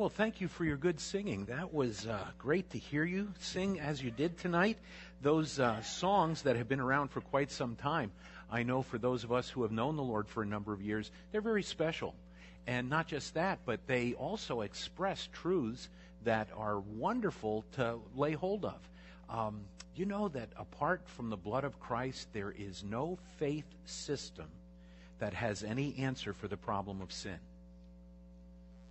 Well, thank you for your good singing. That was uh, great to hear you sing as you did tonight. Those uh, songs that have been around for quite some time, I know for those of us who have known the Lord for a number of years, they're very special. And not just that, but they also express truths that are wonderful to lay hold of. Um, you know that apart from the blood of Christ, there is no faith system that has any answer for the problem of sin.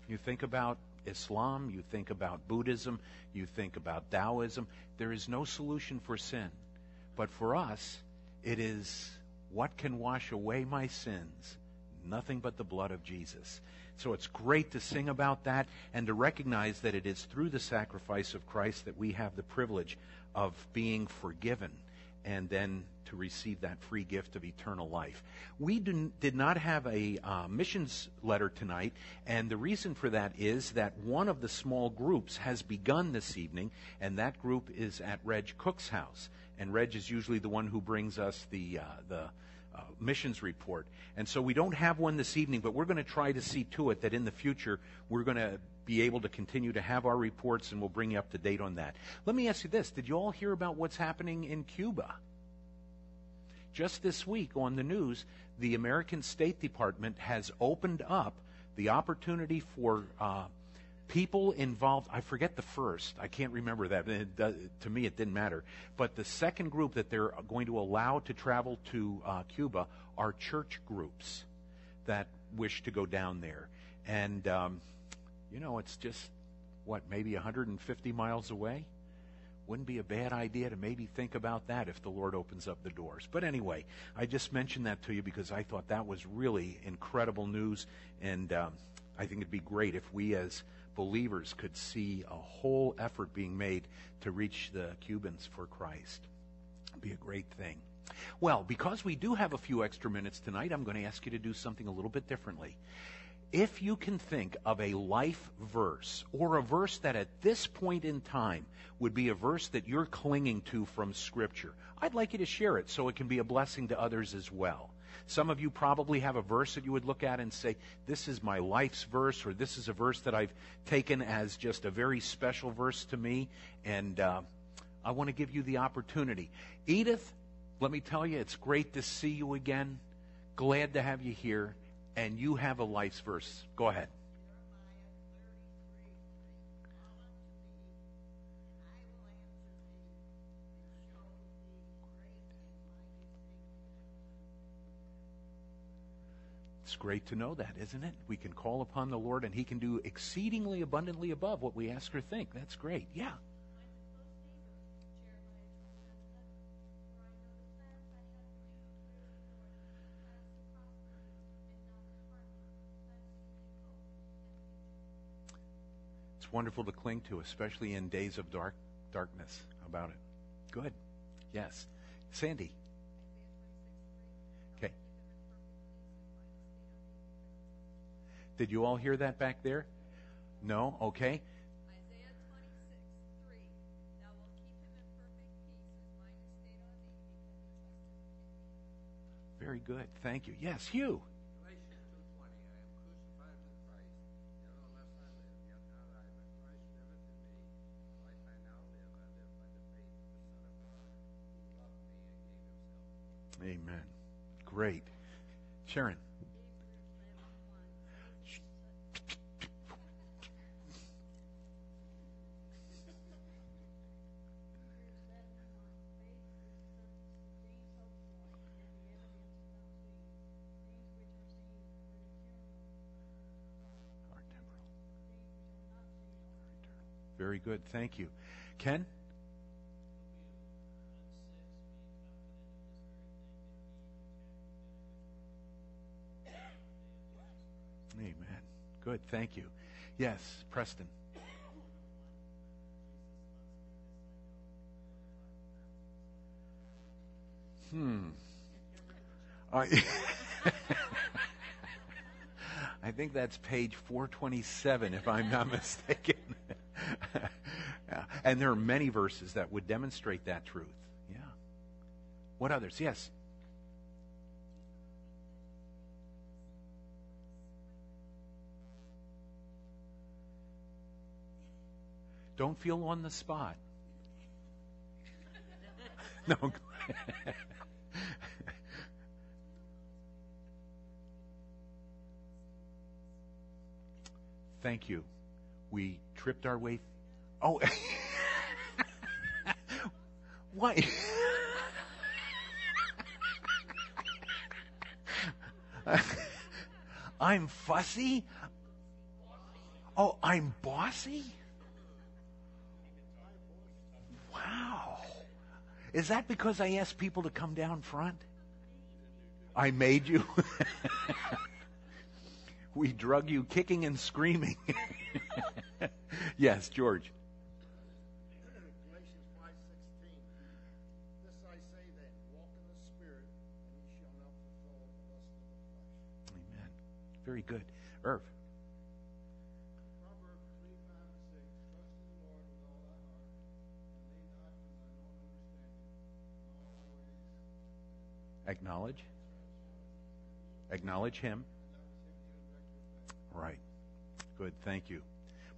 You think about Islam, you think about Buddhism, you think about Taoism. There is no solution for sin. But for us, it is what can wash away my sins? Nothing but the blood of Jesus. So it's great to sing about that and to recognize that it is through the sacrifice of Christ that we have the privilege of being forgiven and then to receive that free gift of eternal life. We did not have a uh, missions letter tonight, and the reason for that is that one of the small groups has begun this evening, and that group is at Reg Cook's house. And Reg is usually the one who brings us the uh, the uh, missions report. And so we don't have one this evening, but we're going to try to see to it that in the future we're going to be able to continue to have our reports and we'll bring you up to date on that. Let me ask you this Did you all hear about what's happening in Cuba? Just this week on the news, the American State Department has opened up the opportunity for uh, people involved. I forget the first. I can't remember that. Does, to me, it didn't matter. But the second group that they're going to allow to travel to uh, Cuba are church groups that wish to go down there. And, um, you know, it's just, what, maybe 150 miles away? Wouldn't be a bad idea to maybe think about that if the Lord opens up the doors. But anyway, I just mentioned that to you because I thought that was really incredible news. And um, I think it'd be great if we as believers could see a whole effort being made to reach the Cubans for Christ. It'd be a great thing. Well, because we do have a few extra minutes tonight, I'm going to ask you to do something a little bit differently. If you can think of a life verse or a verse that at this point in time would be a verse that you're clinging to from Scripture, I'd like you to share it so it can be a blessing to others as well. Some of you probably have a verse that you would look at and say, This is my life's verse, or this is a verse that I've taken as just a very special verse to me, and uh, I want to give you the opportunity. Edith, let me tell you, it's great to see you again. Glad to have you here, and you have a life's verse. Go ahead. It's great to know that, isn't it? We can call upon the Lord and He can do exceedingly abundantly above what we ask or think. That's great. Yeah. It's wonderful to cling to, especially in days of dark darkness about it. Good. Yes. Sandy. Okay. Did you all hear that back there? No? Okay. Isaiah 26, 3. Thou wilt keep him in perfect peace, mind is stayed on thee, because he trusteth in thee. Very good. Thank you. Yes, Hugh. Amen. Great. Sharon. Very good. Thank you. Ken? Good. Thank you. Yes, Preston. Hmm. I I think that's page 427, if I'm not mistaken. yeah. And there are many verses that would demonstrate that truth. Yeah. What others? Yes. Don't feel on the spot. no. Thank you. We tripped our way. Oh. Why? I'm fussy? Oh, I'm bossy? Is that because I asked people to come down front? I made you? we drug you kicking and screaming. yes, George. Galatians 5:16. This Acknowledge. Acknowledge him. Right. Good. Thank you.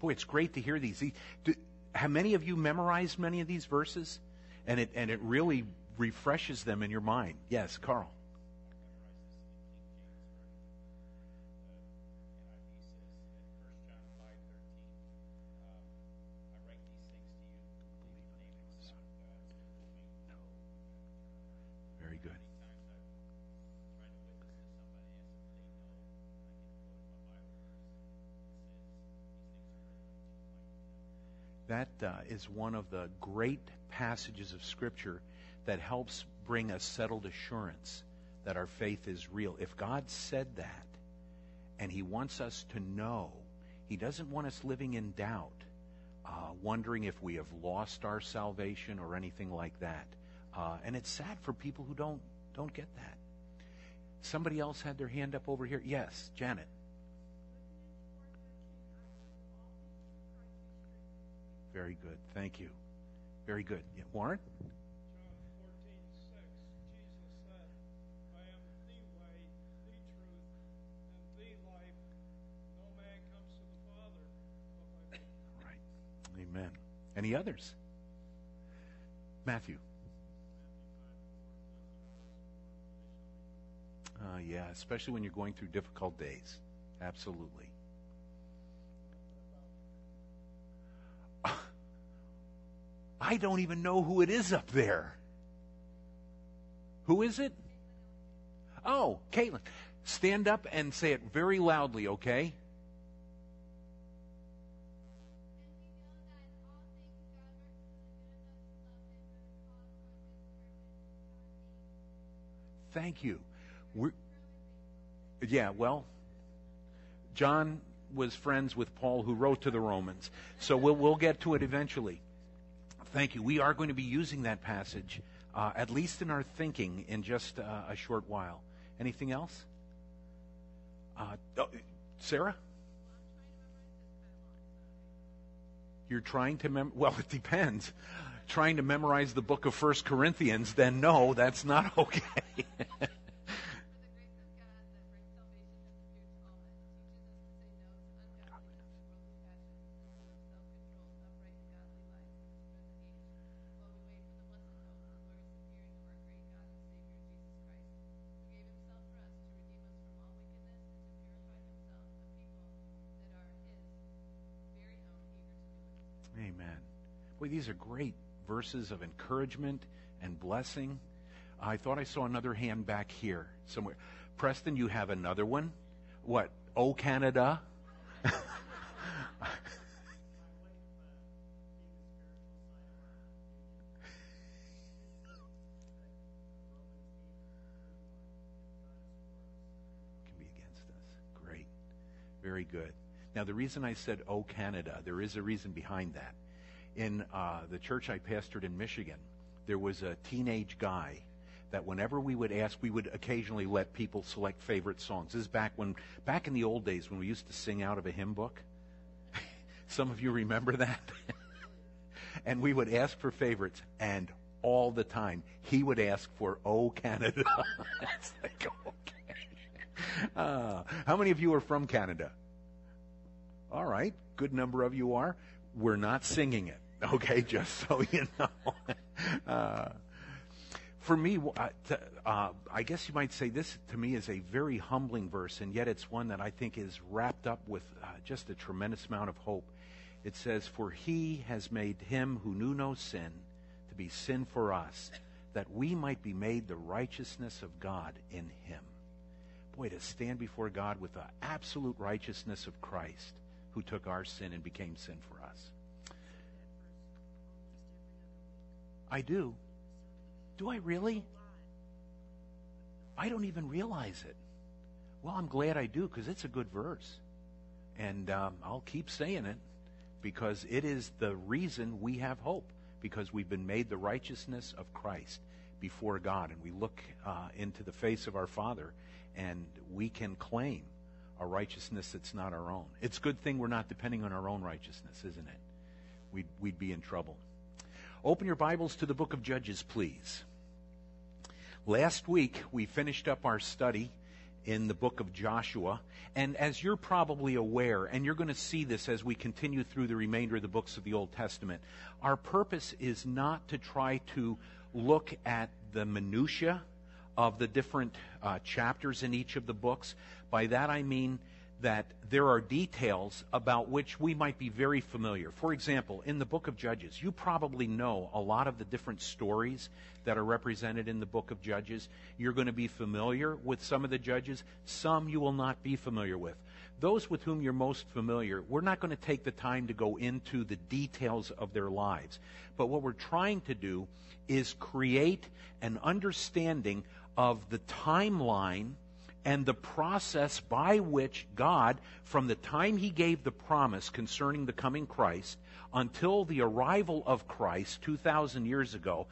Boy, it's great to hear these. The- do- Have many of you memorized many of these verses? And it and it really refreshes them in your mind. Yes, Carl. Uh, is one of the great passages of Scripture that helps bring a settled assurance that our faith is real. If God said that, and He wants us to know, He doesn't want us living in doubt, uh, wondering if we have lost our salvation or anything like that. Uh, and it's sad for people who don't don't get that. Somebody else had their hand up over here. Yes, Janet. Very good. Thank you. Very good. Yeah, Warren? John 14, Jesus said, I am the way, the truth, and the life. No man comes to the Father but by me. Right. Amen. Any others? Matthew. Uh, yeah, especially when you're going through difficult days. Absolutely. I don't even know who it is up there. Who is it? Oh, Caitlin. Stand up and say it very loudly, okay? Thank you. We're, yeah, well, John was friends with Paul who wrote to the Romans. So we'll, we'll get to it eventually. Thank you. We are going to be using that passage, uh, at least in our thinking, in just uh, a short while. Anything else? Uh, oh, Sarah? You're trying to mem- well, it depends. Trying to memorize the book of First Corinthians, then no, that's not okay. These are great verses of encouragement and blessing. I thought I saw another hand back here somewhere. Preston, you have another one? What? Oh, Canada? can be against us. Great. Very good. Now, the reason I said, oh, Canada, there is a reason behind that. In uh, the church I pastored in Michigan, there was a teenage guy that whenever we would ask, we would occasionally let people select favorite songs. This is back when, back in the old days when we used to sing out of a hymn book. Some of you remember that? and we would ask for favorites, and all the time he would ask for "Oh Canada." it's like okay. Uh, how many of you are from Canada? All right, good number of you are. We're not singing it, okay? Just so you know. Uh, for me, uh, to, uh, I guess you might say this to me is a very humbling verse, and yet it's one that I think is wrapped up with uh, just a tremendous amount of hope. It says, For he has made him who knew no sin to be sin for us, that we might be made the righteousness of God in him. Boy, to stand before God with the absolute righteousness of Christ, who took our sin and became sin for us. I do. Do I really? I don't even realize it. Well, I'm glad I do because it's a good verse. And um, I'll keep saying it because it is the reason we have hope because we've been made the righteousness of Christ before God. And we look uh, into the face of our Father and we can claim a righteousness that's not our own. It's a good thing we're not depending on our own righteousness, isn't it? We'd, we'd be in trouble. Open your Bibles to the book of Judges, please. Last week, we finished up our study in the book of Joshua. And as you're probably aware, and you're going to see this as we continue through the remainder of the books of the Old Testament, our purpose is not to try to look at the minutiae of the different uh, chapters in each of the books. By that I mean that there are details about which we might be very familiar. For example, in the book of Judges, you probably know a lot of the different stories that are represented in the book of Judges. You're going to be familiar with some of the judges, some you will not be familiar with. Those with whom you're most familiar, we're not going to take the time to go into the details of their lives. But what we're trying to do is create an understanding of the timeline and the process by which God, from the time He gave the promise concerning the coming Christ until the arrival of Christ 2,000 years ago,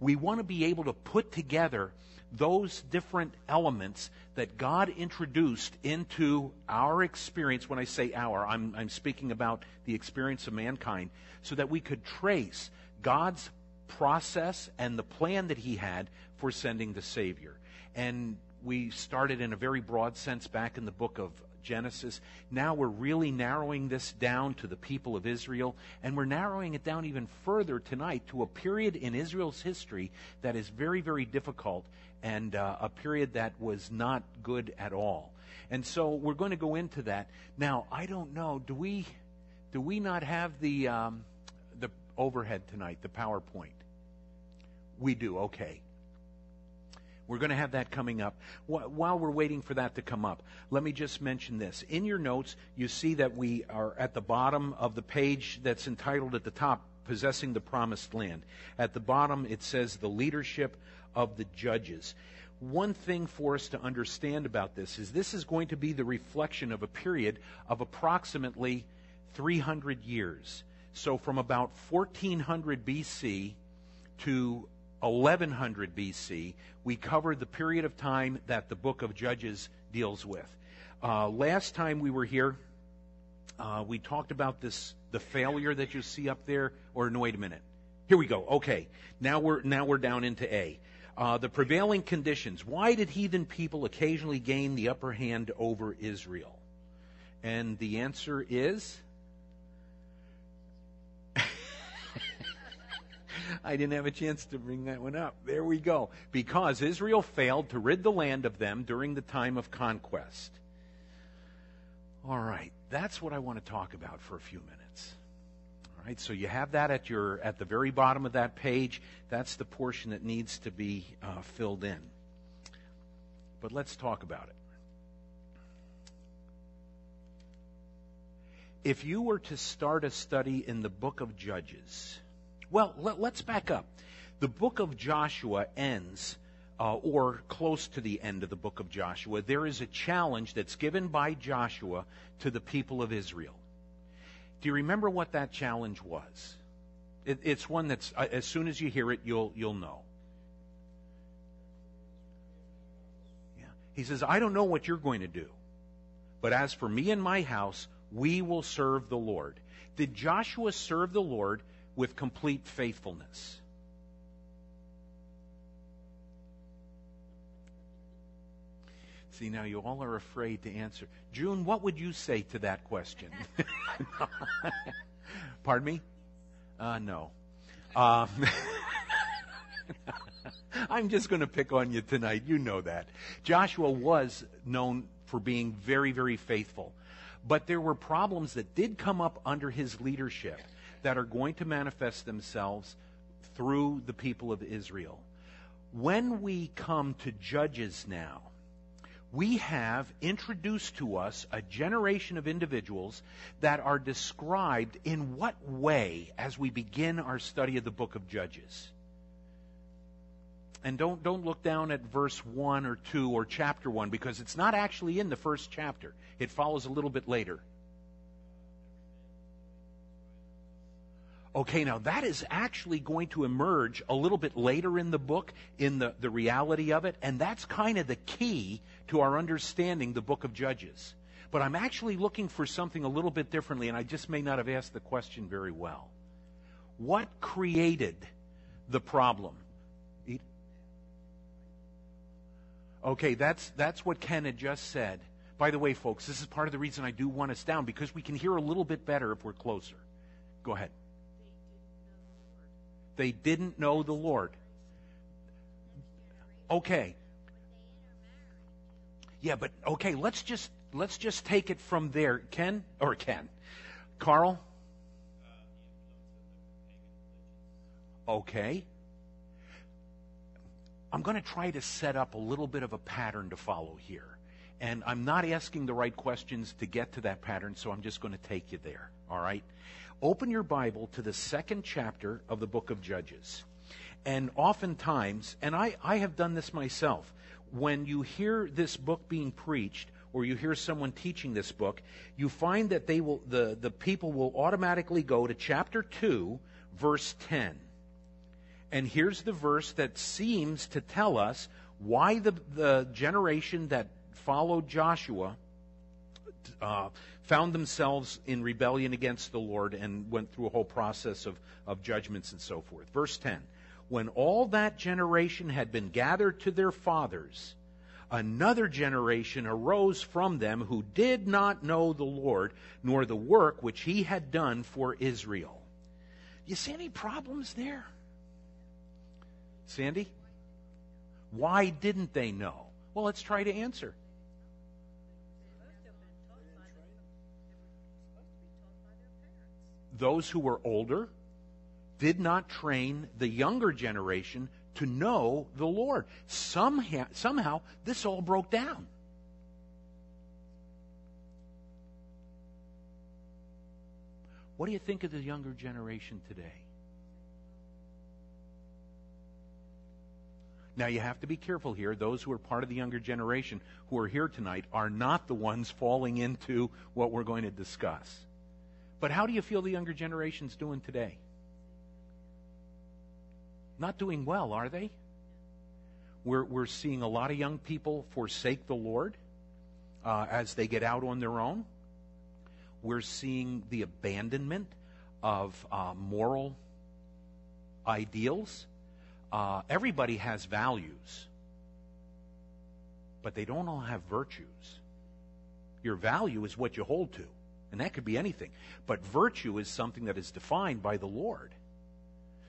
we want to be able to put together those different elements that God introduced into our experience. When I say our, I'm, I'm speaking about the experience of mankind, so that we could trace God's process and the plan that He had for sending the Savior. And we started in a very broad sense back in the book of Genesis. Now we're really narrowing this down to the people of Israel, and we're narrowing it down even further tonight to a period in Israel's history that is very, very difficult and uh, a period that was not good at all. And so we're going to go into that. Now, I don't know, do we do we not have the um, the overhead tonight, the PowerPoint? We do. Okay. We're going to have that coming up. While we're waiting for that to come up, let me just mention this. In your notes, you see that we are at the bottom of the page that's entitled at the top, Possessing the Promised Land. At the bottom, it says the leadership of the judges. One thing for us to understand about this is this is going to be the reflection of a period of approximately 300 years. So from about 1400 BC to 1100 BC, we covered the period of time that the book of Judges deals with. Uh, last time we were here, uh, we talked about this the failure that you see up there. Or no, wait a minute. Here we go. Okay, now we're now we're down into A. Uh, the prevailing conditions. Why did heathen people occasionally gain the upper hand over Israel? And the answer is I didn't have a chance to bring that one up. There we go. Because Israel failed to rid the land of them during the time of conquest. All right, that's what I want to talk about for a few minutes. All right, so you have that at your at the very bottom of that page. That's the portion that needs to be uh, filled in. But let's talk about it. If you were to start a study in the book of Judges, well, let, us back up. The book of Joshua ends, uh, or close to the end of the book of Joshua. There is a challenge that's given by Joshua to the people of Israel. Do you remember what that challenge was? It, it's one that's, uh, as soon as you hear it, you'll, you'll know. Yeah. He says, I don't know what you're going to do, but as for me and my house, we will serve the Lord. Did Joshua serve the Lord with complete faithfulness. See, now you all are afraid to answer. June, what would you say to that question? Pardon me? Uh, no. Um, I'm just going to pick on you tonight. You know that. Joshua was known for being very, very faithful. But there were problems that did come up under his leadership that are going to manifest themselves through the people of Israel. When we come to Judges now, we have introduced to us a generation of individuals that are described in what way as we begin our study of the book of Judges. And don't, don't look down at verse 1 or 2 or chapter 1 because it's not actually in the first chapter. It follows a little bit later. Okay, now that is actually going to emerge a little bit later in the book, in the, the reality of it, and that's kind of the key to our understanding the book of Judges. But I'm actually looking for something a little bit differently, and I just may not have asked the question very well. What created the problem? Okay, that's, that's what Ken had just said. By the way, folks, this is part of the reason I do want us down, because we can hear a little bit better if we're closer. Go ahead. They didn't know the Lord. Okay. Yeah, but okay, let's just let's just take it from there. Ken or Ken. Carl? Okay. I'm going to try to set up a little bit of a pattern to follow here. And I'm not asking the right questions to get to that pattern, so I'm just going to take you there. All right? Open your Bible to the second chapter of the book of Judges. And oftentimes, and I, I have done this myself, when you hear this book being preached, or you hear someone teaching this book, you find that they will the, the people will automatically go to chapter 2, verse 10. And here's the verse that seems to tell us why the, the generation that followed Joshua uh, found themselves in rebellion against the Lord and went through a whole process of, of judgments and so forth. Verse 10 When all that generation had been gathered to their fathers, another generation arose from them who did not know the Lord, nor the work which he had done for Israel. You see any problems there? Sandy? Why didn't they know? Well, let's try to answer. Those who were older did not train the younger generation to know the Lord. Somehow, somehow this all broke down. What do you think of the younger generation today? Now, you have to be careful here. Those who are part of the younger generation who are here tonight are not the ones falling into what we're going to discuss. But how do you feel the younger generation's doing today? Not doing well, are they? We're, we're seeing a lot of young people forsake the Lord uh, as they get out on their own. We're seeing the abandonment of uh, moral ideals. Uh, everybody has values, but they don't all have virtues. Your value is what you hold to, and that could be anything. But virtue is something that is defined by the Lord.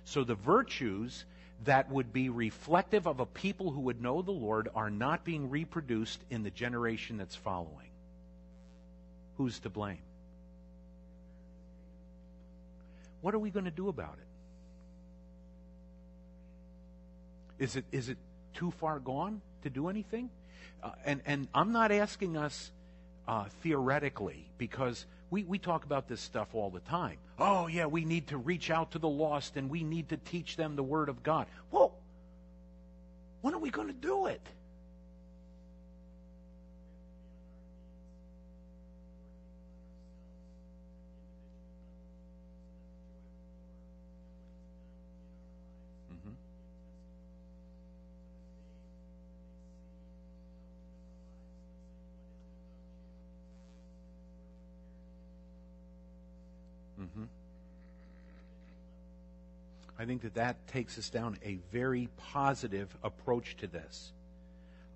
So the virtues that would be reflective of a people who would know the Lord are not being reproduced in the generation that's following. Who's to blame? What are we going to do about it? Is it is it too far gone to do anything? Uh, and and I'm not asking us uh, theoretically because we, we talk about this stuff all the time. Oh, yeah, we need to reach out to the lost and we need to teach them the Word of God. Well, when are we going to do it? Think that that takes us down a very positive approach to this.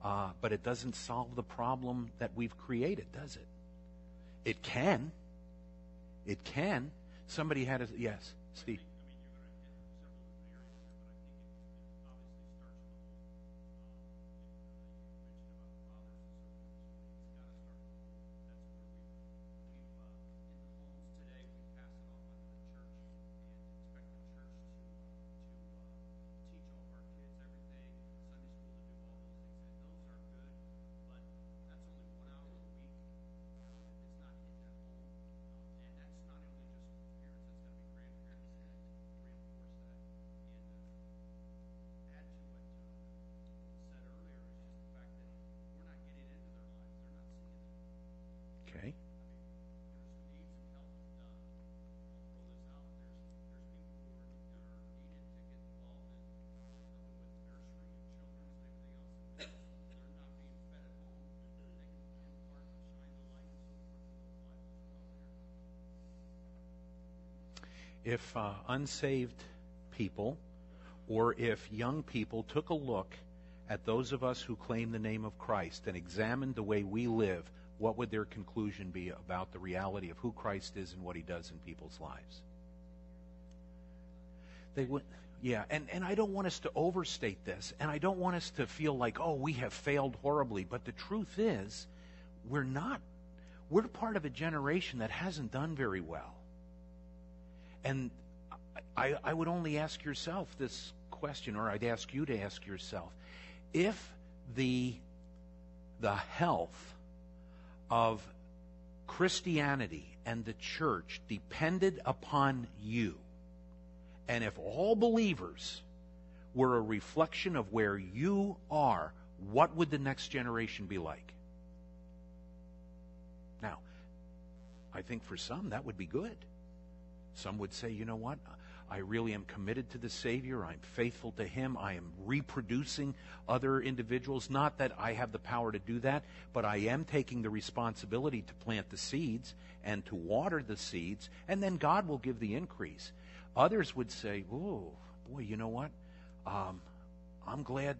uh, but it doesn't solve the problem that we've created, does it? It can. It can. Somebody had a yes, Steve. If uh, unsaved people or if young people took a look at those of us who claim the name of Christ and examined the way we live, what would their conclusion be about the reality of who Christ is and what he does in people's lives? They would yeah, and, and I don't want us to overstate this, and I don't want us to feel like, oh, we have failed horribly. But the truth is, we're not. We're part of a generation that hasn't done very well. And I, I would only ask yourself this question, or I'd ask you to ask yourself if the, the health of Christianity and the church depended upon you, and if all believers were a reflection of where you are, what would the next generation be like? Now, I think for some that would be good. Some would say, you know what? I really am committed to the Savior. I'm faithful to Him. I am reproducing other individuals. Not that I have the power to do that, but I am taking the responsibility to plant the seeds and to water the seeds, and then God will give the increase. Others would say, "Whoa, boy, you know what? Um, I'm glad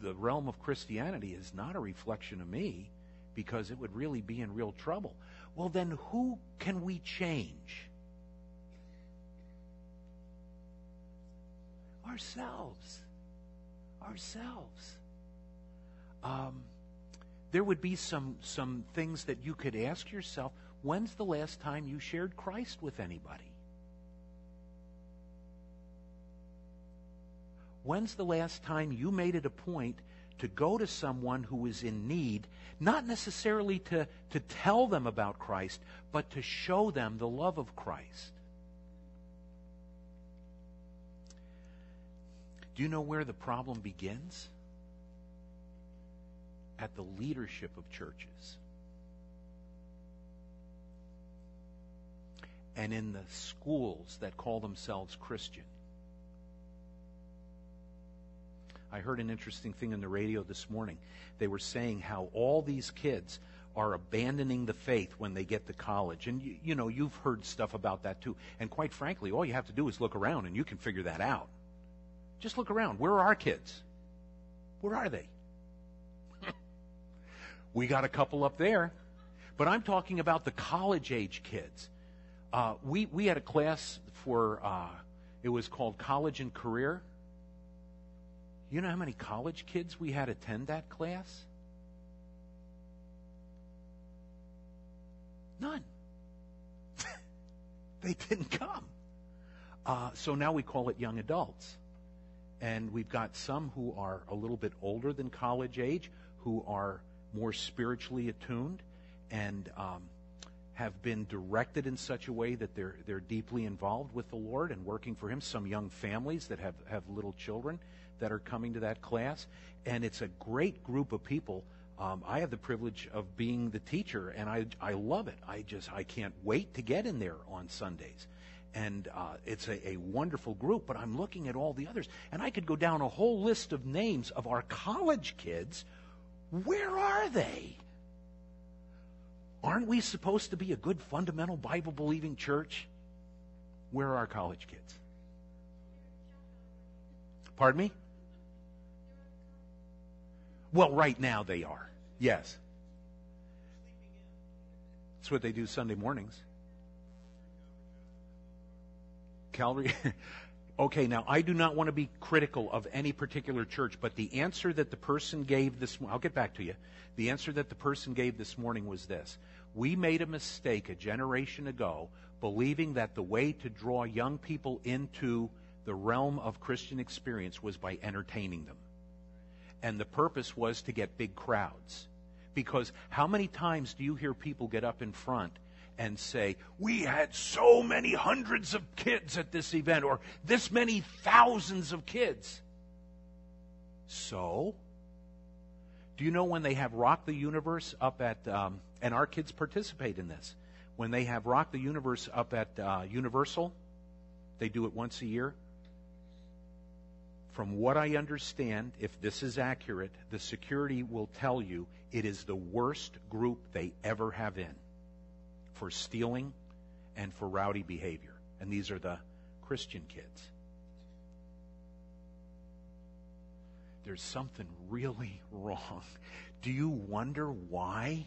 the realm of Christianity is not a reflection of me, because it would really be in real trouble." Well, then, who can we change? Ourselves. Ourselves. Um, there would be some, some things that you could ask yourself when's the last time you shared Christ with anybody? When's the last time you made it a point to go to someone who is in need, not necessarily to, to tell them about Christ, but to show them the love of Christ? Do you know where the problem begins? At the leadership of churches. And in the schools that call themselves Christian. I heard an interesting thing in the radio this morning. They were saying how all these kids are abandoning the faith when they get to college. And you, you know, you've heard stuff about that too. And quite frankly, all you have to do is look around and you can figure that out. Just look around. Where are our kids? Where are they? we got a couple up there. But I'm talking about the college age kids. Uh, we, we had a class for, uh, it was called College and Career. You know how many college kids we had attend that class? None. they didn't come. Uh, so now we call it young adults. And we've got some who are a little bit older than college age, who are more spiritually attuned and um, have been directed in such a way that they're, they're deeply involved with the Lord and working for Him. Some young families that have, have little children that are coming to that class. And it's a great group of people. Um, I have the privilege of being the teacher, and I, I love it. I just I can't wait to get in there on Sundays and uh, it's a, a, wonderful group, but I'm looking at all the others. And I could go down a whole list of names of our college kids. Where are they? Aren't we supposed to be a good, fundamental, Bible believing church? Where are our college kids? Pardon me? Well, right now they are. Yes. That's what they do Sunday mornings. Calvary. okay, now I do not want to be critical of any particular church, but the answer that the person gave this I'll get back to you. The answer that the person gave this morning was this. We made a mistake a generation ago believing that the way to draw young people into the realm of Christian experience was by entertaining them. And the purpose was to get big crowds. Because how many times do you hear people get up in front and say, We had so many hundreds of kids at this event, or this many thousands of kids? So, do you know when they have Rock the Universe up at, um, and our kids participate in this, when they have Rock the Universe up at uh, Universal, they do it once a year. From what I understand, if this is accurate, the security will tell you it is the worst group they ever have in for stealing and for rowdy behavior. And these are the Christian kids. There's something really wrong. Do you wonder why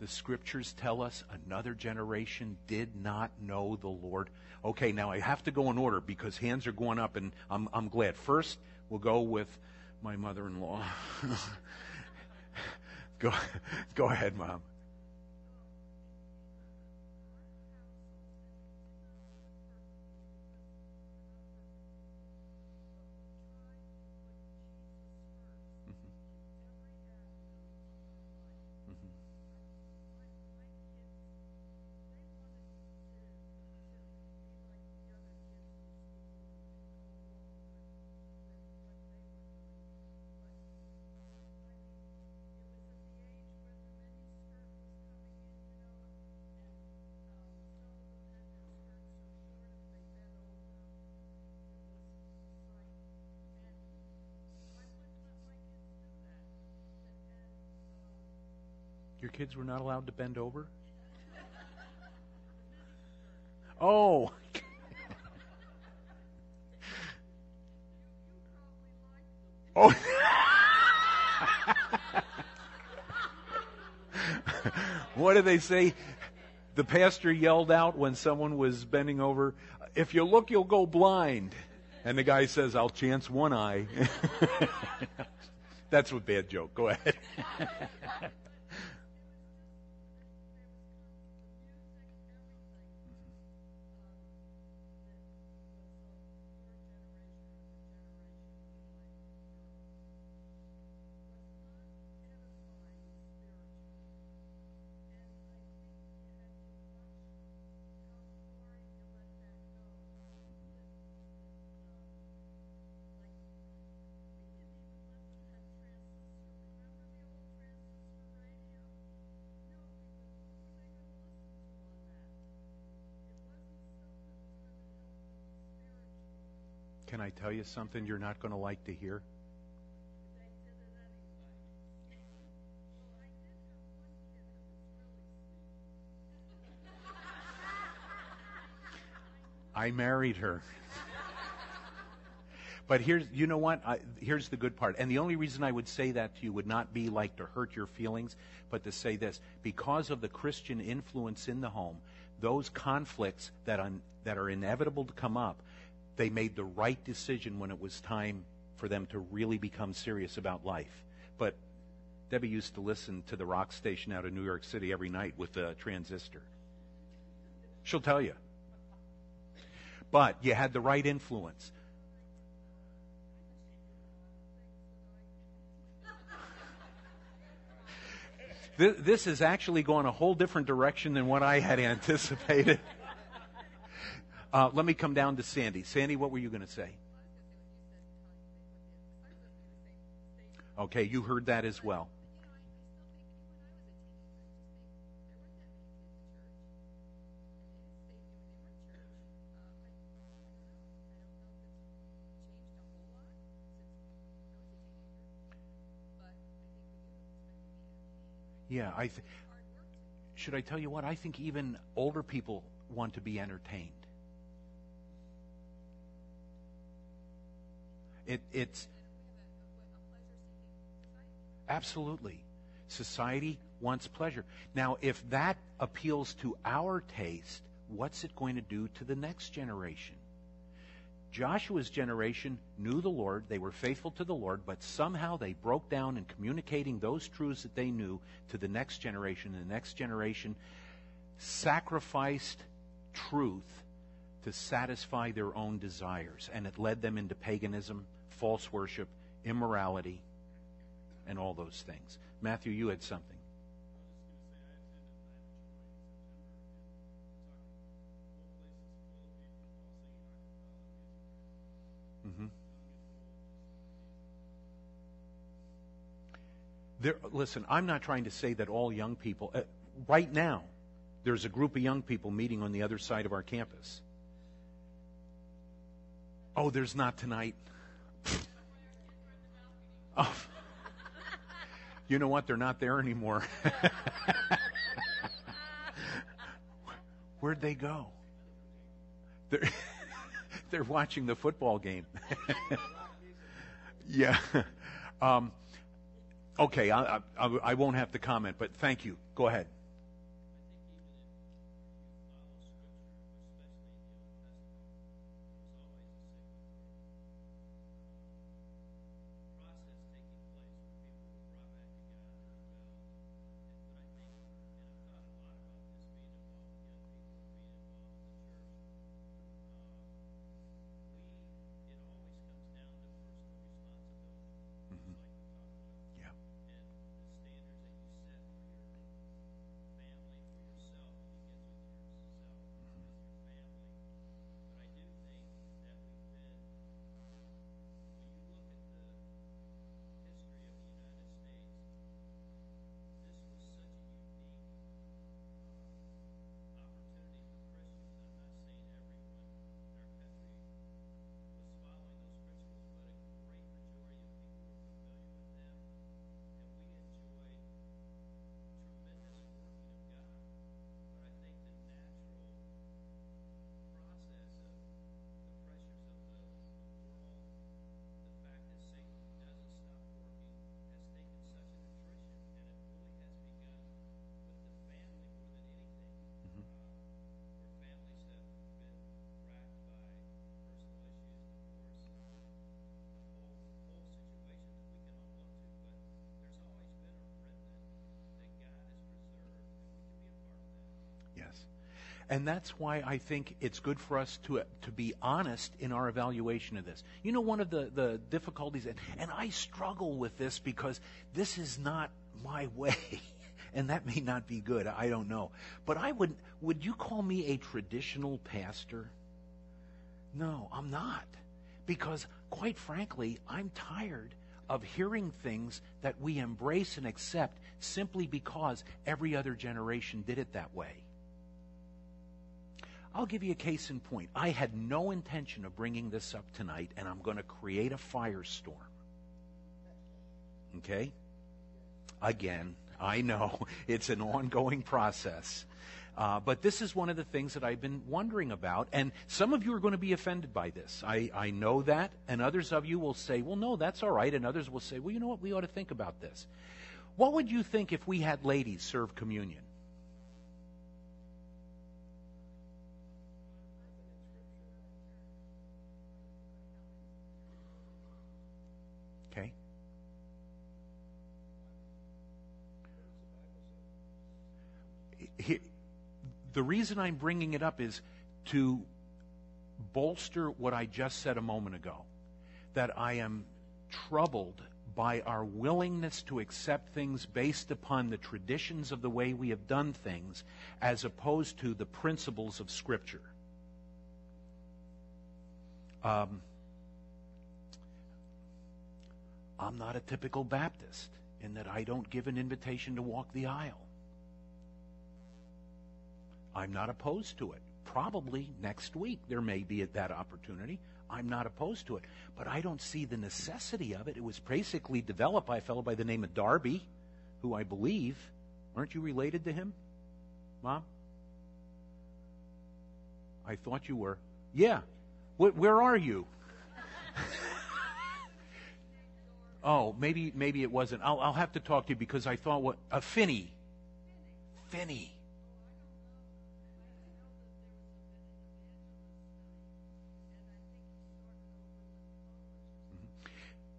the scriptures tell us another generation did not know the Lord? Okay, now I have to go in order because hands are going up and I'm, I'm glad. First, we'll go with my mother in law. go, go ahead, Mom. Kids were not allowed to bend over? Oh. oh. what did they say? The pastor yelled out when someone was bending over, If you look, you'll go blind. And the guy says, I'll chance one eye. That's a bad joke. Go ahead. Tell you something you're not going to like to hear? I married her. But here's, you know what? I, here's the good part. And the only reason I would say that to you would not be like to hurt your feelings, but to say this. Because of the Christian influence in the home, those conflicts that, un, that are inevitable to come up, they made the right decision when it was time for them to really become serious about life. But Debbie used to listen to the rock station out of New York City every night with the transistor. She'll tell you. But you had the right influence. This is actually going a whole different direction than what I had anticipated. Uh, let me come down to Sandy. Sandy, what were you going to say? Okay, you heard that as well. Yeah, I th- should I tell you what? I think even older people want to be entertained. It, it's Absolutely. Society wants pleasure. Now, if that appeals to our taste, what's it going to do to the next generation? Joshua's generation knew the Lord, they were faithful to the Lord, but somehow they broke down in communicating those truths that they knew to the next generation. And the next generation sacrificed truth to satisfy their own desires. And it led them into paganism, false worship, immorality, and all those things. Matthew, you had something. Mm-hmm. There, listen, I'm not trying to say that all young people. Uh, right now, there's a group of young people meeting on the other side of our campus. Oh, there's not tonight. Oh. You know what? They're not there anymore. Where'd they go? They're, they're watching the football game. yeah. Um, okay, I, I, I won't have to comment, but thank you. Go ahead. And that's why I think it's good for us to, to be honest in our evaluation of this. You know, one of the, the difficulties, and, and I struggle with this because this is not my way. And that may not be good. I don't know. But I would, would you call me a traditional pastor? No, I'm not. Because, quite frankly, I'm tired of hearing things that we embrace and accept simply because every other generation did it that way. I'll give you a case in point. I had no intention of bringing this up tonight, and I'm going to create a firestorm. Okay? Again, I know it's an ongoing process. Uh, but this is one of the things that I've been wondering about. And some of you are going to be offended by this. I, I know that. And others of you will say, well, no, that's all right. And others will say, well, you know what? We ought to think about this. What would you think if we had ladies serve communion? He- the reason I'm bringing it up is to bolster what I just said a moment ago that I am troubled by our willingness to accept things based upon the traditions of the way we have done things as opposed to the principles of Scripture. Um, I'm not a typical Baptist in that I don't give an invitation to walk the aisle. I'm not opposed to it. Probably next week there may be that opportunity. I'm not opposed to it. But I don't see the necessity of it. It was basically developed by a fellow by the name of Darby, who I believe, aren't you related to him, Mom? I thought you were. Yeah. Wh- where are you? Oh, maybe maybe it wasn't. I'll I'll have to talk to you because I thought what a uh, Finney. Finney.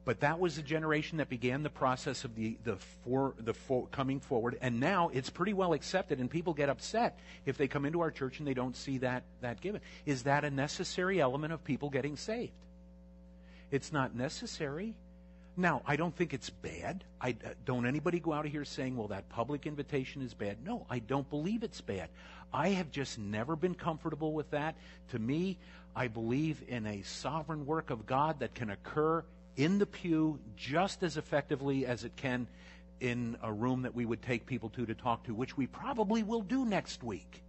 But that was the generation that began the process of the the for the for, coming forward, and now it's pretty well accepted, and people get upset if they come into our church and they don't see that that given. Is that a necessary element of people getting saved? It's not necessary. Now, I don't think it's bad. I uh, don't anybody go out of here saying, "Well, that public invitation is bad." No, I don't believe it's bad. I have just never been comfortable with that. To me, I believe in a sovereign work of God that can occur in the pew just as effectively as it can in a room that we would take people to to talk to, which we probably will do next week.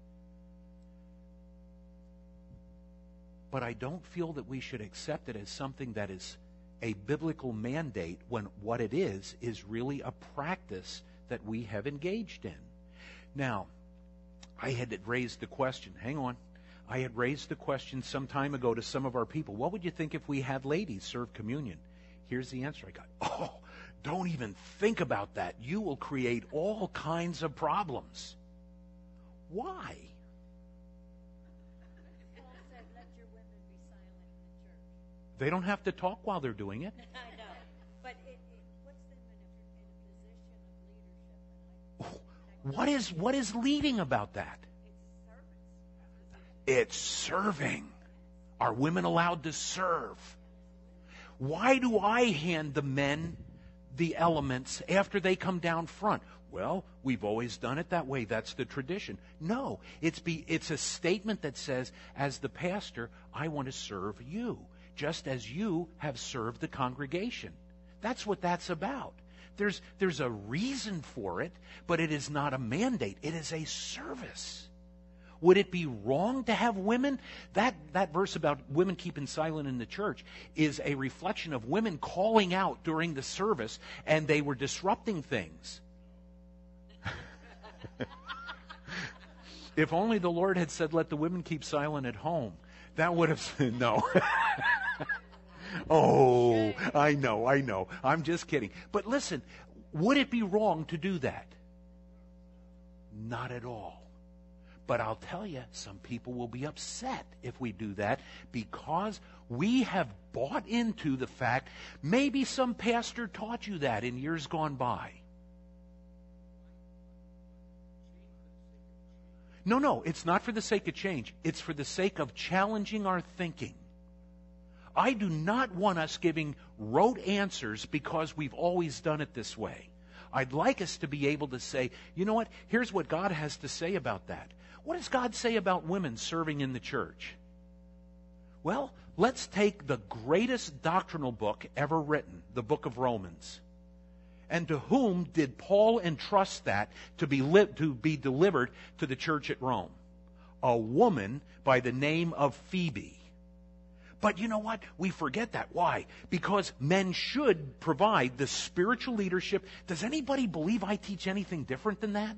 But I don't feel that we should accept it as something that is a biblical mandate when what it is is really a practice that we have engaged in. Now, I had raised the question, hang on. I had raised the question some time ago to some of our people. What would you think if we had ladies serve communion? Here's the answer I got. Oh, don't even think about that. You will create all kinds of problems. Why? Said, let your women be silent in the church. They don't have to talk while they're doing it. I know, but it, it puts them in a, in a position of leadership. What is what is leading about that? it's. It's serving. Are women allowed to serve? Why do I hand the men the elements after they come down front? Well, we've always done it that way. That's the tradition. No, it's be it's a statement that says as the pastor, I want to serve you just as you have served the congregation. That's what that's about. There's there's a reason for it, but it is not a mandate. It is a service. Would it be wrong to have women? That, that verse about women keeping silent in the church is a reflection of women calling out during the service and they were disrupting things. if only the Lord had said, let the women keep silent at home, that would have, no. oh, I know, I know. I'm just kidding. But listen, would it be wrong to do that? Not at all. But I'll tell you, some people will be upset if we do that because we have bought into the fact maybe some pastor taught you that in years gone by. No, no, it's not for the sake of change. It's for the sake of challenging our thinking. I do not want us giving rote answers because we've always done it this way. I'd like us to be able to say, you know what? Here's what God has to say about that. What does God say about women serving in the church? Well, let's take the greatest doctrinal book ever written, the book of Romans. And to whom did Paul entrust that to be, li- to be delivered to the church at Rome? A woman by the name of Phoebe. But you know what? We forget that. Why? Because men should provide the spiritual leadership. Does anybody believe I teach anything different than that?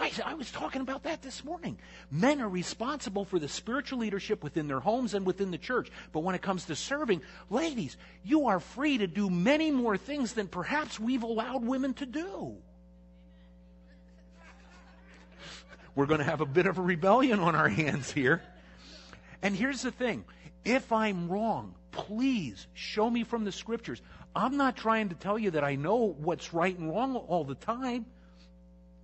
I, I, was talking about that this morning. Men are responsible for the spiritual leadership within their homes and within the church. But when it comes to serving, ladies, you are free to do many more things than perhaps we've allowed women to do. We're going to have a bit of a rebellion on our hands here. And here's the thing if I'm wrong, please show me from the scriptures. I'm not trying to tell you that I know what's right and wrong all the time.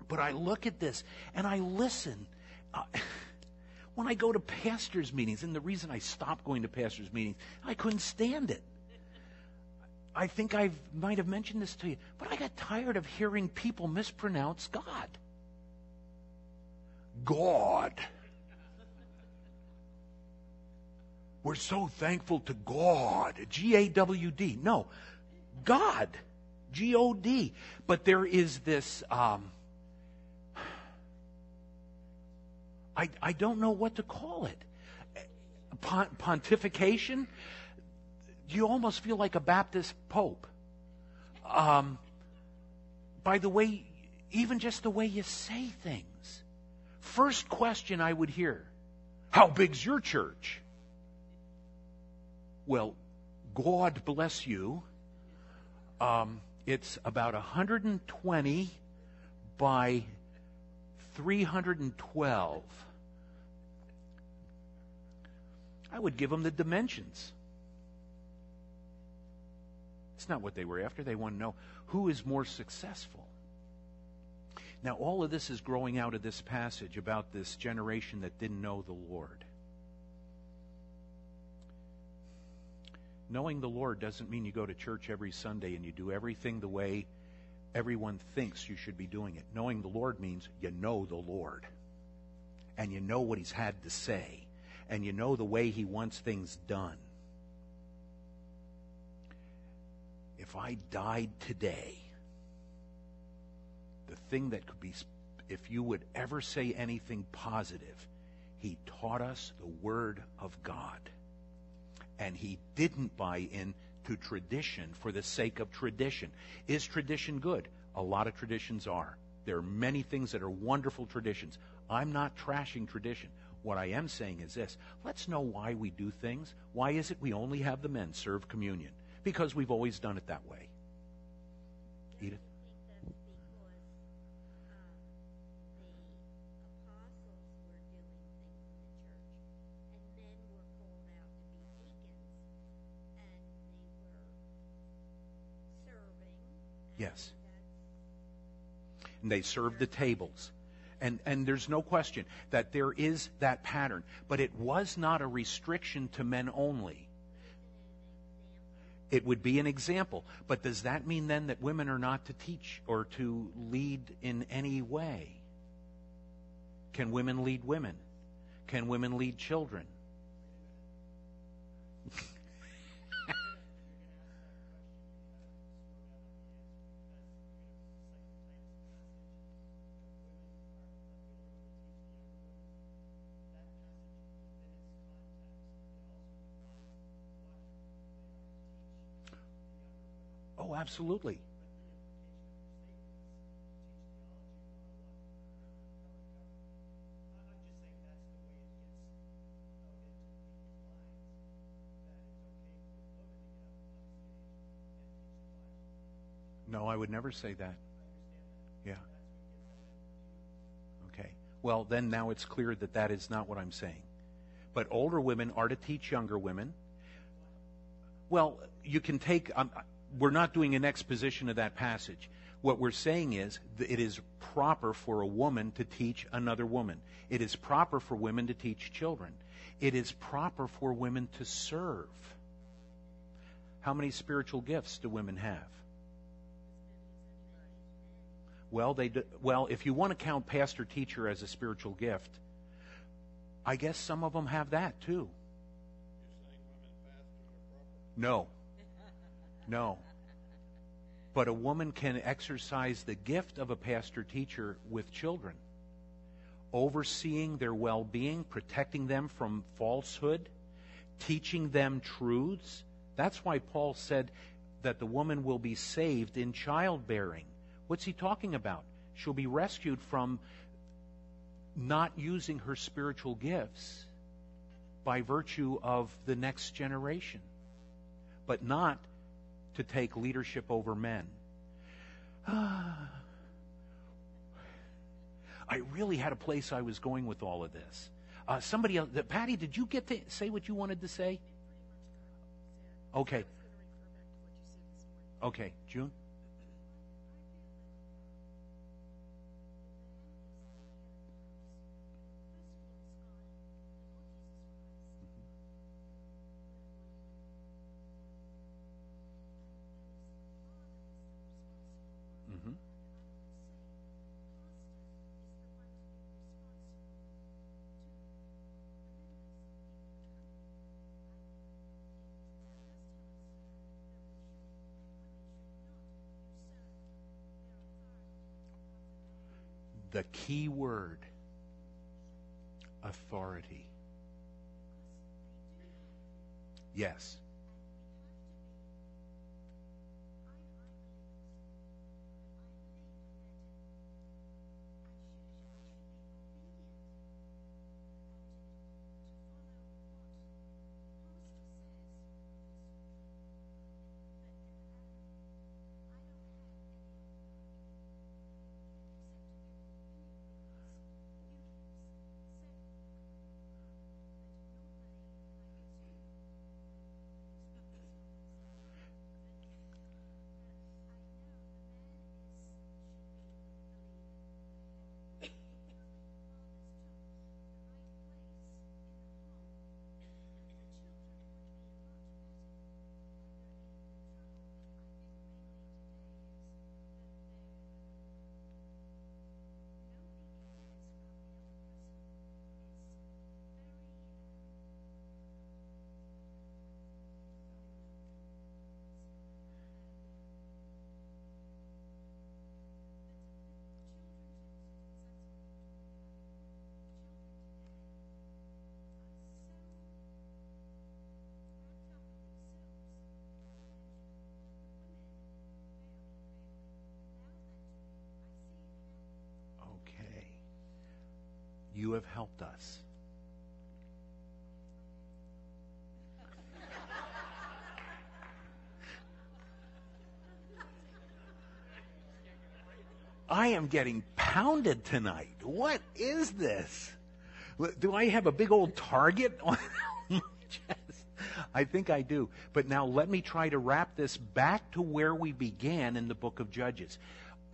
But I look at this and I listen. Uh, when I go to pastors' meetings, and the reason I stopped going to pastors' meetings, I couldn't stand it. I think I might have mentioned this to you, but I got tired of hearing people mispronounce God. God. We're so thankful to God. G A W D. No, God. G O D. But there is this. Um, I, I don't know what to call it. Pont- pontification? You almost feel like a Baptist pope. Um, by the way, even just the way you say things. First question I would hear How big's your church? Well, God bless you. Um, it's about 120 by 312. I would give them the dimensions. It's not what they were after. They want to know who is more successful. Now, all of this is growing out of this passage about this generation that didn't know the Lord. Knowing the Lord doesn't mean you go to church every Sunday and you do everything the way everyone thinks you should be doing it. Knowing the Lord means you know the Lord. And you know what He's had to say. And you know the way He wants things done. If I died today, the thing that could be, if you would ever say anything positive, He taught us the Word of God and he didn't buy into tradition for the sake of tradition. Is tradition good? A lot of traditions are. There are many things that are wonderful traditions. I'm not trashing tradition. What I am saying is this let's know why we do things. Why is it we only have the men serve communion? Because we've always done it that way. Edith? I think that's because um, the apostles were doing things in the church, and men were called out to be deacons, and they were serving. and Yes. And they served the tables. And, and there's no question that there is that pattern. But it was not a restriction to men only. It would be an example. But does that mean then that women are not to teach or to lead in any way? Can women lead women? Can women lead children? Absolutely. No, I would never say that. Yeah. Okay. Well, then now it's clear that that is not what I'm saying. But older women are to teach younger women. Well, you can take. Um, we're not doing an exposition of that passage. What we're saying is that it is proper for a woman to teach another woman. It is proper for women to teach children. It is proper for women to serve. How many spiritual gifts do women have? Well, they do, well, if you want to count pastor teacher as a spiritual gift, I guess some of them have that too. You're saying women pastors are proper? No. No. But a woman can exercise the gift of a pastor teacher with children, overseeing their well being, protecting them from falsehood, teaching them truths. That's why Paul said that the woman will be saved in childbearing. What's he talking about? She'll be rescued from not using her spiritual gifts by virtue of the next generation, but not to take leadership over men. I really had a place I was going with all of this. Uh, somebody else, Patty, did you get to say what you wanted to say? Okay. Okay, June? Key word authority. Yes. You have helped us. I am getting pounded tonight. What is this? Do I have a big old target on my chest? I think I do. But now let me try to wrap this back to where we began in the book of Judges.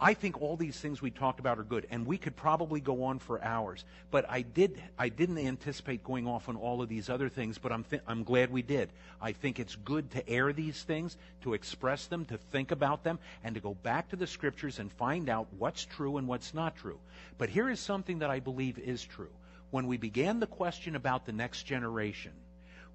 I think all these things we talked about are good, and we could probably go on for hours. But I did, I didn't anticipate going off on all of these other things. But I'm, th- I'm glad we did. I think it's good to air these things, to express them, to think about them, and to go back to the scriptures and find out what's true and what's not true. But here is something that I believe is true. When we began the question about the next generation,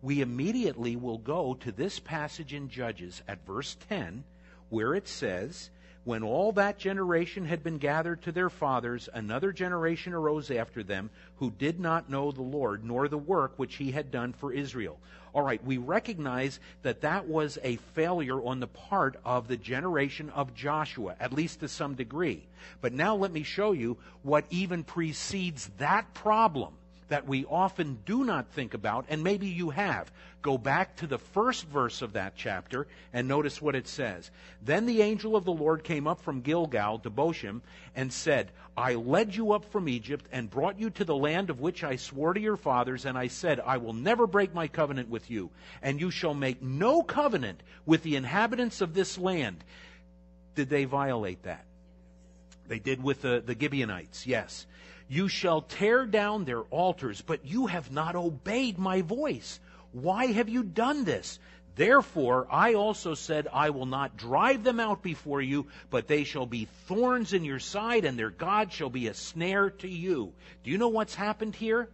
we immediately will go to this passage in Judges at verse 10, where it says, When all that generation had been gathered to their fathers, another generation arose after them who did not know the Lord, nor the work which he had done for Israel. All right, we recognize that that was a failure on the part of the generation of Joshua, at least to some degree. But now let me show you what even precedes that problem that we often do not think about, and maybe you have. Go back to the first verse of that chapter and notice what it says. Then the angel of the Lord came up from Gilgal to Bochim and said, I led you up from Egypt and brought you to the land of which I swore to your fathers, and I said, I will never break my covenant with you, and you shall make no covenant with the inhabitants of this land. Did they violate that? They did with the, the Gibeonites, yes. You shall tear down their altars, but you have not obeyed my voice. Why have you done this? Therefore, I also said, I will not drive them out before you, but they shall be thorns in your side, and their God shall be a snare to you. Do you know what's happened here?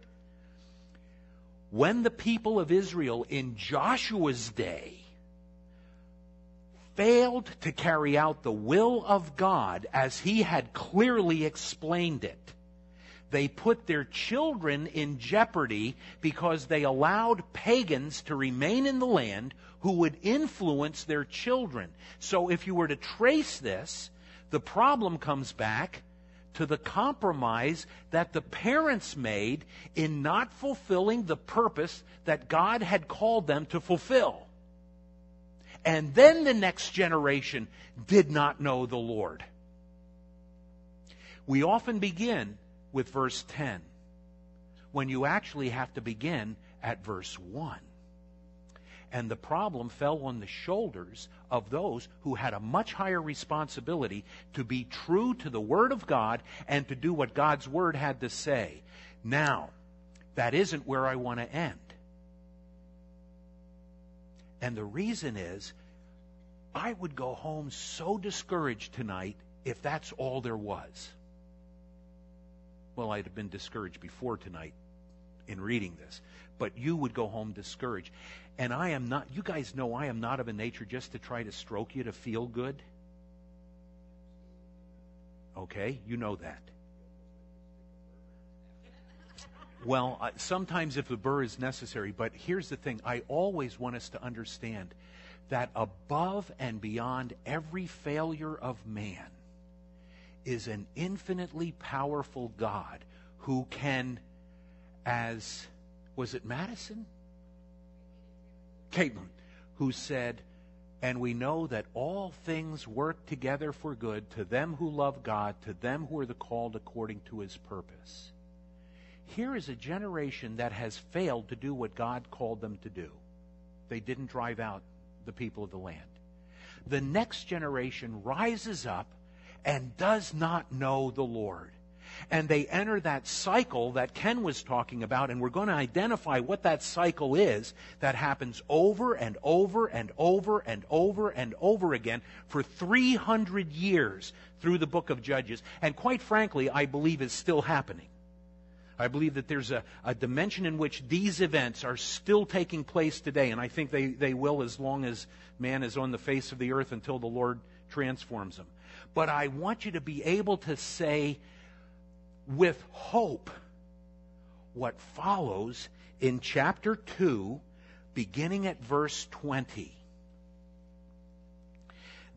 When the people of Israel in Joshua's day failed to carry out the will of God as he had clearly explained it, they put their children in jeopardy because they allowed pagans to remain in the land who would influence their children. So if you were to trace this, the problem comes back to the compromise that the parents made in not fulfilling the purpose that God had called them to fulfill. And then the next generation did not know the Lord. We often begin with verse 10 when you actually have to begin at verse 1. And the problem fell on the shoulders of those who had a much higher responsibility to be true to the Word of God and to do what God's Word had to say. Now, that isn't where I want to end. And the reason is, I would go home so discouraged tonight if that's all there was. Well, I'd have been discouraged before tonight in reading this, but you would go home discouraged. And I am not, you guys know I am not of a nature just to try to stroke you to feel good. Okay, you know that. Well, uh, sometimes if a burr is necessary, but here's the thing I always want us to understand that above and beyond every failure of man is an infinitely powerful God who can, as, was it Madison? Caitlin, who said, and we know that all things work together for good to them who love God, to them who are the called according to his purpose. Here is a generation that has failed to do what God called them to do. They didn't drive out the people of the land. The next generation rises up and does not know the Lord. And they enter that cycle that Ken was talking about, and we're going to identify what that cycle is that happens over and over and over and over and over again for 300 years through the book of Judges. And quite frankly, I believe is still happening. I believe that there's a, a, dimension in which these events are still taking place today, and I think they, they will as long as man is on the face of the earth until the Lord transforms them. But I want you to be able to say with hope what follows in chapter 2, beginning at verse 20.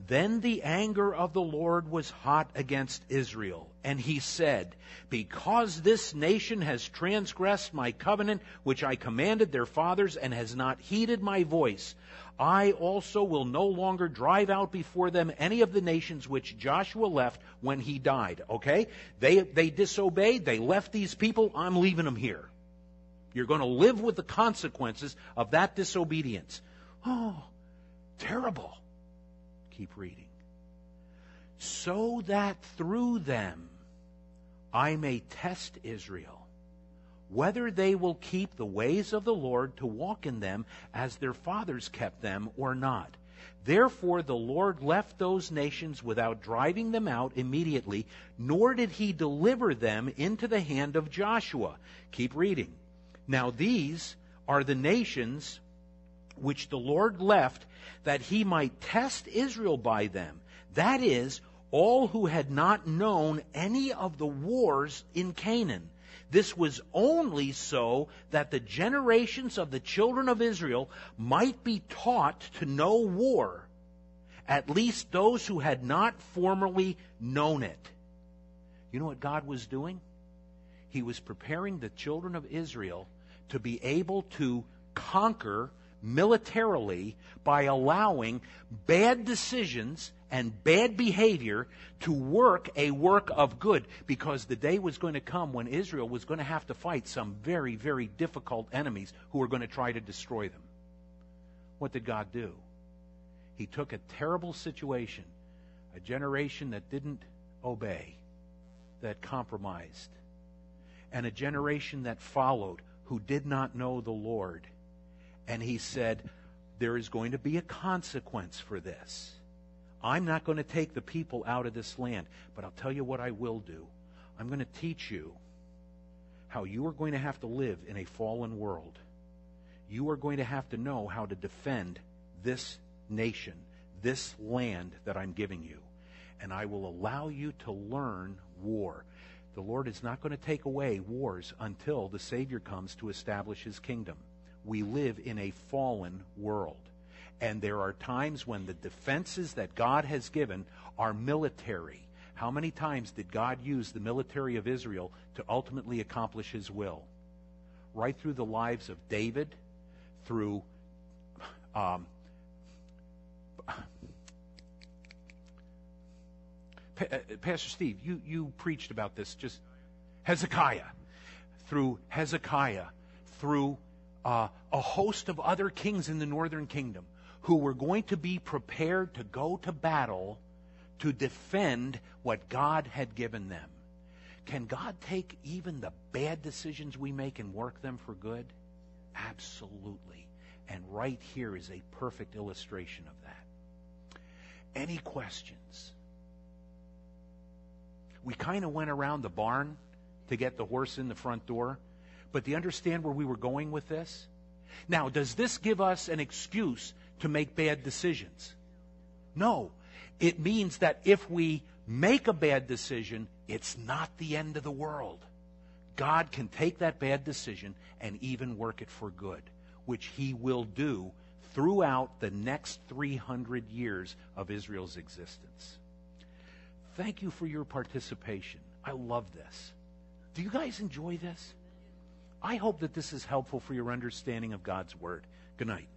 Then the anger of the Lord was hot against Israel, and he said, Because this nation has transgressed my covenant, which I commanded their fathers, and has not heeded my voice, I also will no longer drive out before them any of the nations which Joshua left when he died. Okay? They, they disobeyed, they left these people, I'm leaving them here. You're going to live with the consequences of that disobedience. Oh, terrible. Keep reading. So that through them I may test Israel, whether they will keep the ways of the Lord to walk in them as their fathers kept them or not. Therefore the Lord left those nations without driving them out immediately, nor did he deliver them into the hand of Joshua. Keep reading. Now these are the nations which the Lord left that he might test Israel by them. That is, all who had not known any of the wars in Canaan. This was only so that the generations of the children of Israel might be taught to know war, at least those who had not formerly known it. You know what God was doing? He was preparing the children of Israel to be able to conquer militarily by allowing bad decisions and bad behavior to work a work of good because the day was going to come when Israel was going to have to fight some very, very difficult enemies who were going to try to destroy them. What did God do? He took a terrible situation, a generation that didn't obey, that compromised, and a generation that followed who did not know the Lord. And he said, There is going to be a consequence for this. I'm not going to take the people out of this land, but I'll tell you what I will do. I'm going to teach you how you are going to have to live in a fallen world. You are going to have to know how to defend this nation, this land that I'm giving you. And I will allow you to learn war. The Lord is not going to take away wars until the Savior comes to establish his kingdom. We live in a fallen world. And there are times when the defenses that God has given are military. How many times did God use the military of Israel to ultimately accomplish his will? Right through the lives of David, through um, uh, Pastor Steve, you, you preached about this just Hezekiah, through Hezekiah, through uh, a host of other kings in the northern kingdom who were going to be prepared to go to battle to defend what God had given them. Can God take even the bad decisions we make and work them for good? Absolutely. And right here is a perfect illustration of that. Any questions? We kind of went around the barn to get the horse in the front door. But do you understand where we were going with this? Now, does this give us an excuse to make bad decisions? No. It means that if we make a bad decision, it's not the end of the world. God can take that bad decision and even work it for good, which He will do throughout the next 300 years of Israel's existence. Thank you for your participation. I love this. Do you guys enjoy this? I hope that this is helpful for your understanding of God's Word. Good night.